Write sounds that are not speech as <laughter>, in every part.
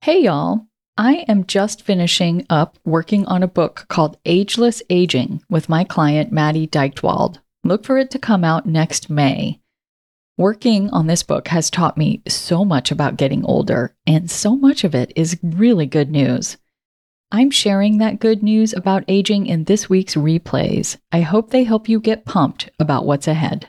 Hey, y'all. I am just finishing up working on a book called Ageless Aging with my client, Maddy Dychtwald. Look for it to come out next May. Working on this book has taught me so much about getting older, and so much of it is really good news. I'm sharing that good news about aging in this week's replays. I hope they help you get pumped about what's ahead.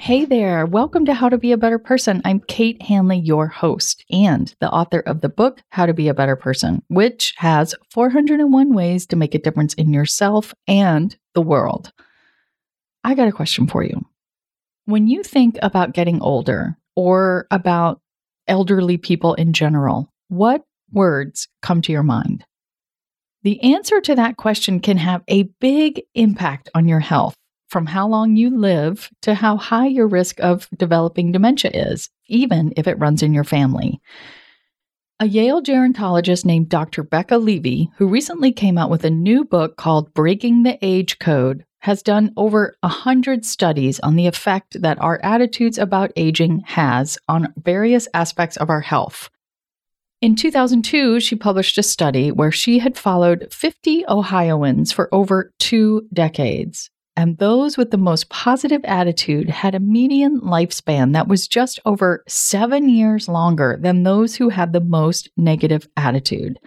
Hey there, welcome to How to Be a Better Person. I'm Kate Hanley, your host, and the author of the book How to Be a Better Person, which has 401 ways to make a difference in yourself and the world. I got a question for you. When you think about getting older or about elderly people in general, what words come to your mind? The answer to that question can have a big impact on your health from how long you live to how high your risk of developing dementia is, even if it runs in your family. A Yale gerontologist named Dr. Becca Levy, who recently came out with a new book called Breaking the Age Code, has done over 100 studies on the effect that our attitudes about aging has on various aspects of our health. In 2002, she published a study where she had followed 50 Ohioans for over two decades and those with the most positive attitude had a median lifespan that was just over seven years longer than those who had the most negative attitude.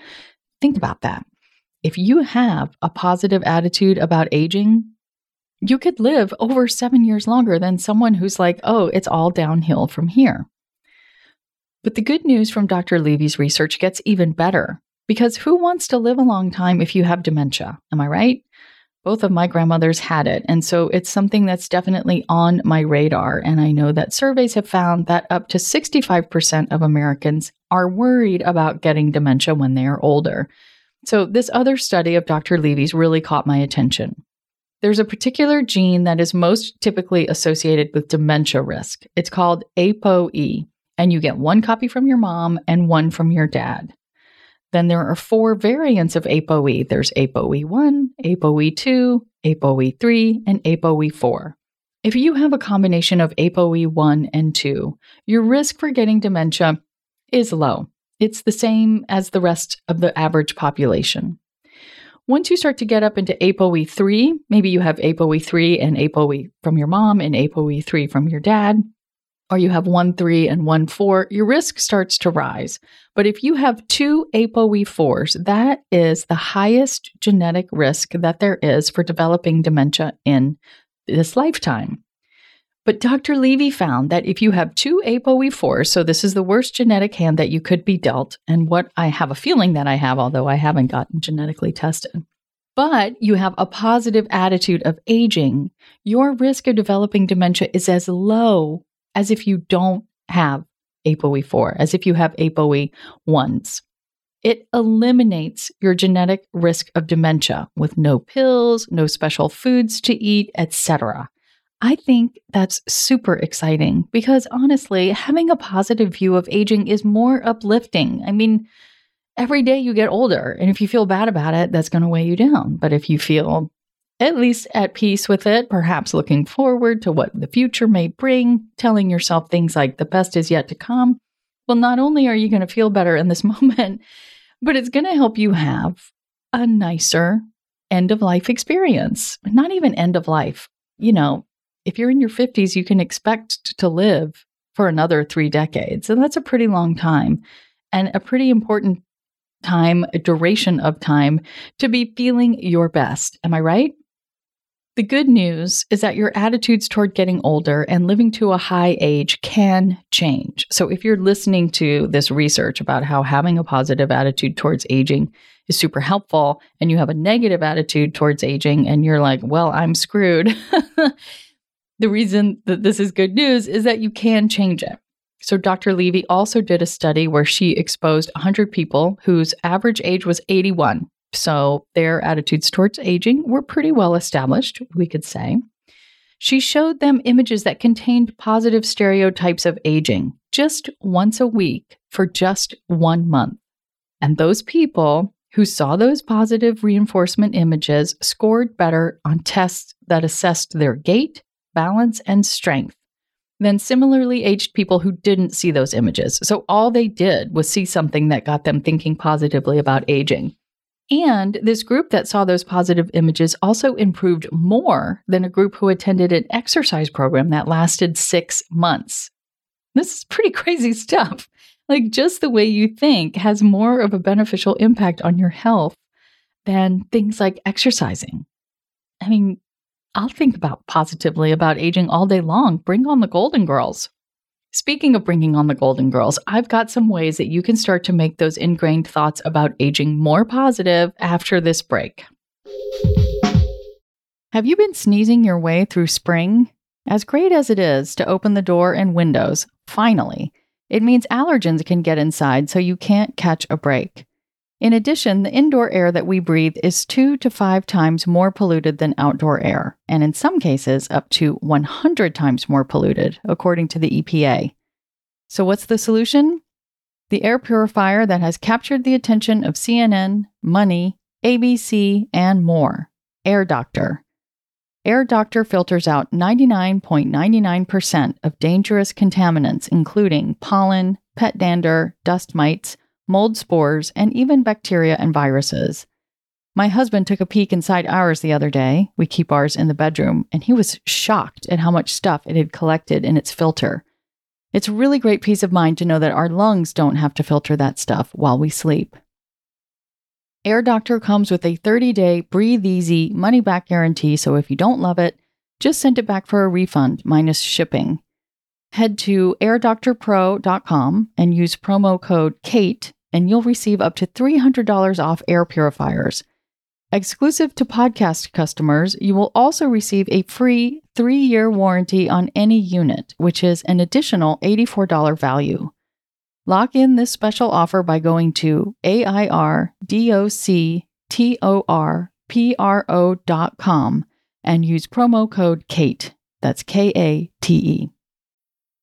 Think about that. If you have a positive attitude about aging, you could live over seven years longer than someone who's like, oh, it's all downhill from here. But the good news from Dr. Levy's research gets even better because who wants to live a long time if you have dementia? Am I right? Both of my grandmothers had it. And so it's something that's definitely on my radar. And I know that surveys have found that up to 65% of Americans are worried about getting dementia when they are older. So this other study of Dr. Levy's really caught my attention. There's a particular gene that is most typically associated with dementia risk. It's called ApoE, and you get one copy from your mom and one from your dad. Then there are four variants of ApoE. There's ApoE1, ApoE2, ApoE3, and ApoE4. If you have a combination of ApoE1 and 2, your risk for getting dementia is low. It's the same as the rest of the average population. Once you start to get up into ApoE3, maybe you have ApoE3 and ApoE from your mom and ApoE3 from your dad, or you have one three and one four, your risk starts to rise. But if you have two ApoE4s, that is the highest genetic risk that there is for developing dementia in this lifetime. But Dr. Levy found that if you have two ApoE4s, so this is the worst genetic hand that you could be dealt, and what I have a feeling that I have, although I haven't gotten genetically tested, but you have a positive attitude of aging, your risk of developing dementia is as low as if you don't have ApoE4, as if you have ApoE1s. It eliminates your genetic risk of dementia with no pills, no special foods to eat, etc. I think that's super exciting because honestly, having a positive view of aging is more uplifting. I mean, every day you get older, and if you feel bad about it, that's going to weigh you down. But if you feel at least at peace with it, perhaps looking forward to what the future may bring, telling yourself things like the best is yet to come. Well, not only are you going to feel better in this <laughs> moment, but it's going to help you have a nicer end of life experience. Not even end of life. You know, if you're in your 50s, you can expect to live for another three decades. And that's a pretty long time and a pretty important time, duration of time to be feeling your best. Am I right? The good news is that your attitudes toward getting older and living to a high age can change. So, if you're listening to this research about how having a positive attitude towards aging is super helpful, and you have a negative attitude towards aging, and you're like, well, I'm screwed, <laughs> the reason that this is good news is that you can change it. So, Dr. Levy also did a study where she exposed 100 people whose average age was 81 so their attitudes towards aging were pretty well established, we could say. She showed them images that contained positive stereotypes of aging just once a week for just one month. And those people who saw those positive reinforcement images scored better on tests that assessed their gait, balance, and strength than similarly aged people who didn't see those images. So all they did was see something that got them thinking positively about aging. And this group that saw those positive images also improved more than a group who attended an exercise program that lasted six months. This is pretty <laughs> crazy stuff. Like, just the way you think has more of a beneficial impact on your health than things like exercising. I mean, I'll think about positively about aging all day long. Bring on the Golden Girls. Speaking of bringing on the Golden Girls, I've got some ways that you can start to make those ingrained thoughts about aging more positive after this break. Have you been sneezing your way through spring? As great as it is to open the door and windows, finally, it means allergens can get inside so you can't catch a break. In addition, the indoor air that we breathe is two to five times more polluted than outdoor air, and in some cases, up to 100 times more polluted, according to the EPA. So, what's the solution? The air purifier that has captured the attention of CNN, Money, ABC, and more Air Doctor. Air Doctor filters out 99.99% of dangerous contaminants, including pollen, pet dander, dust mites, mold spores, and even bacteria and viruses. My husband took a peek inside ours the other day. We keep ours in the bedroom, and he was shocked at how much stuff it had collected in its filter. It's really great peace of mind to know that our lungs don't have to filter that stuff while we sleep. Air Doctor comes with a 30 day breathe easy money back guarantee, so if you don't love it, just send it back for a refund minus shipping. Head to airdoctorpro.com and use promo code KATE, and you'll receive up to $300 off air purifiers. Exclusive to podcast customers, you will also receive a free three year warranty on any unit, which is an additional $84 value. Lock in this special offer by going to AIRDOCTORPRO.com and use promo code KATE. That's K A T E.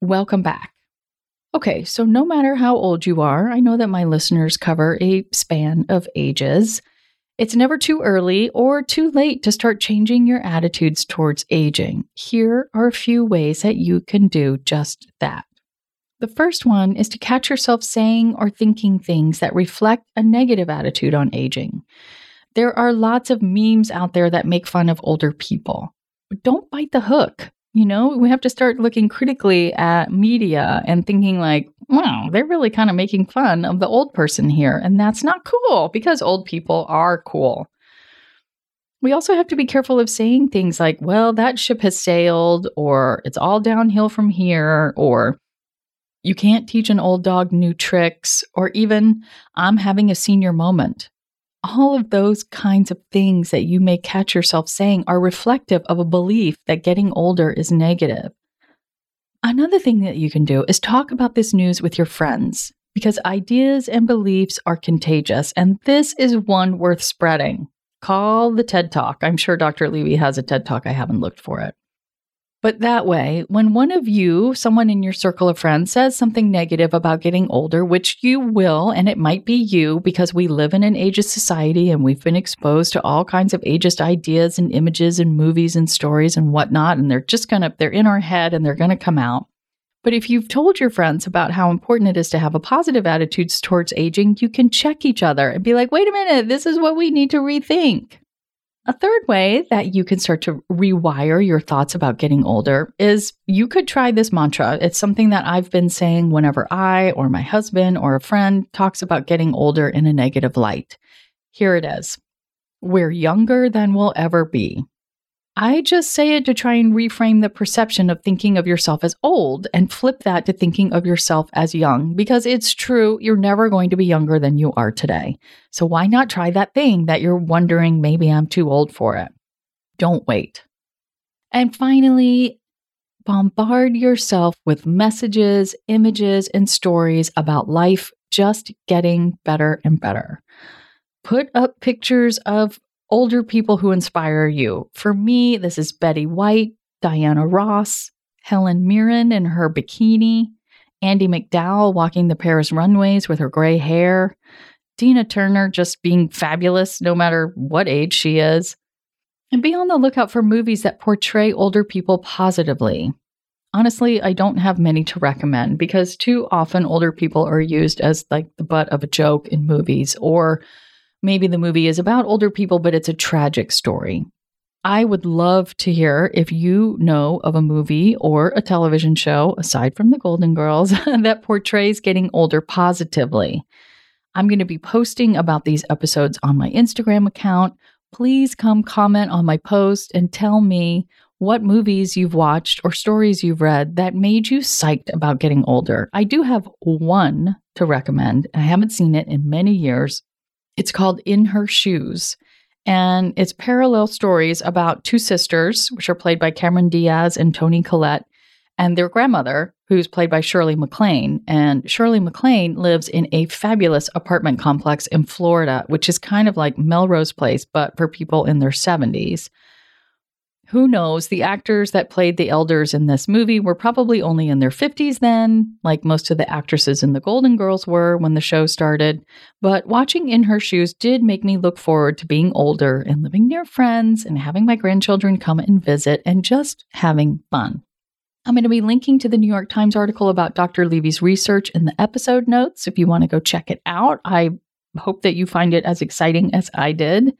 Welcome back. Okay, so no matter how old you are, I know that my listeners cover a span of ages. It's never too early or too late to start changing your attitudes towards aging. Here are a few ways that you can do just that. The first one is to catch yourself saying or thinking things that reflect a negative attitude on aging. There are lots of memes out there that make fun of older people. But don't bite the hook. You know, we have to start looking critically at media and thinking, like, wow, they're really kind of making fun of the old person here. And that's not cool because old people are cool. We also have to be careful of saying things like, well, that ship has sailed, or it's all downhill from here, or You can't teach an old dog new tricks, or even, I'm having a senior moment. All of those kinds of things that you may catch yourself saying are reflective of a belief that getting older is negative. Another thing that you can do is talk about this news with your friends because ideas and beliefs are contagious, and this is one worth spreading. Call the TED Talk. I'm sure Dr. Levy has a TED Talk. I haven't looked for it. But that way, when one of you, someone in your circle of friends, says something negative about getting older, which you will, and it might be you because we live in an ageist society and we've been exposed to all kinds of ageist ideas and images and movies and stories and whatnot, and they're just gonna, they're in our head and they're gonna come out. But if you've told your friends about how important it is to have a positive attitude towards aging, you can check each other and be like, wait a minute, this is what we need to rethink. A third way that you can start to rewire your thoughts about getting older is you could try this mantra. It's something that I've been saying whenever I or my husband or a friend talks about getting older in a negative light. Here it is We're younger than we'll ever be. I just say it to try and reframe the perception of thinking of yourself as old and flip that to thinking of yourself as young because it's true, you're never going to be younger than you are today. So why not try that thing that you're wondering maybe I'm too old for it? Don't wait. And finally, bombard yourself with messages, images, and stories about life just getting better and better. Put up pictures of older people who inspire you. For me, this is Betty White, Diana Ross, Helen Mirren in her bikini, Andie MacDowell walking the Paris runways with her gray hair, Tina Turner just being fabulous no matter what age she is. And be on the lookout for movies that portray older people positively. Honestly, I don't have many to recommend because too often older people are used as like the butt of a joke in movies or maybe the movie is about older people, but it's a tragic story. I would love to hear if you know of a movie or a television show, aside from the Golden Girls, <laughs> that portrays getting older positively. I'm going to be posting about these episodes on my Instagram account. Please come comment on my post and tell me what movies you've watched or stories you've read that made you psyched about getting older. I do have one to recommend. I haven't seen it in many years, it's called In Her Shoes. And it's parallel stories about two sisters, which are played by Cameron Diaz and Toni Collette, and their grandmother, who's played by Shirley MacLaine. And Shirley MacLaine lives in a fabulous apartment complex in Florida, which is kind of like Melrose Place, but for people in their 70s who knows? The actors that played the elders in this movie were probably only in their 50s then, like most of the actresses in The Golden Girls were when the show started. But watching In Her Shoes did make me look forward to being older and living near friends and having my grandchildren come and visit and just having fun. I'm going to be linking to the New York Times article about Dr. Levy's research in the episode notes if you want to go check it out. I hope that you find it as exciting as I did.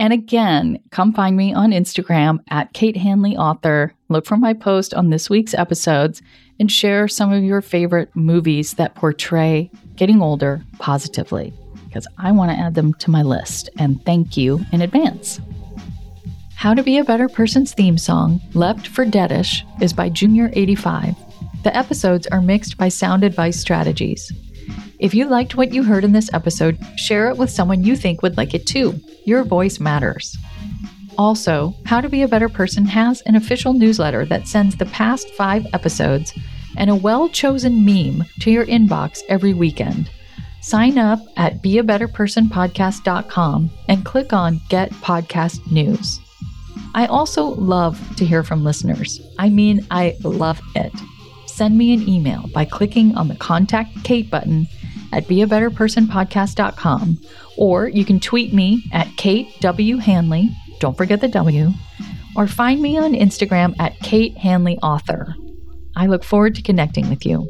And again, come find me on Instagram at Kate Hanley Author. Look for my post on this week's episodes and share some of your favorite movies that portray getting older positively because I want to add them to my list. And thank you in advance. How to Be a Better Person's theme song, Left for Deadish, is by Junior85. The episodes are mixed by Sound Advice Strategies. If you liked what you heard in this episode, share it with someone you think would like it too. Your voice matters. Also, How to Be a Better Person has an official newsletter that sends the past five episodes and a well chosen meme to your inbox every weekend. Sign up at beabetterpersonpodcast.com and click on Get Podcast News. I also love to hear from listeners. I mean, I love it. Send me an email by clicking on the Contact Kate button at beabetterpersonpodcast.com, or you can tweet me at Kate W. Hanley, don't forget the W, or find me on Instagram at Kate Hanley Author. I look forward to connecting with you.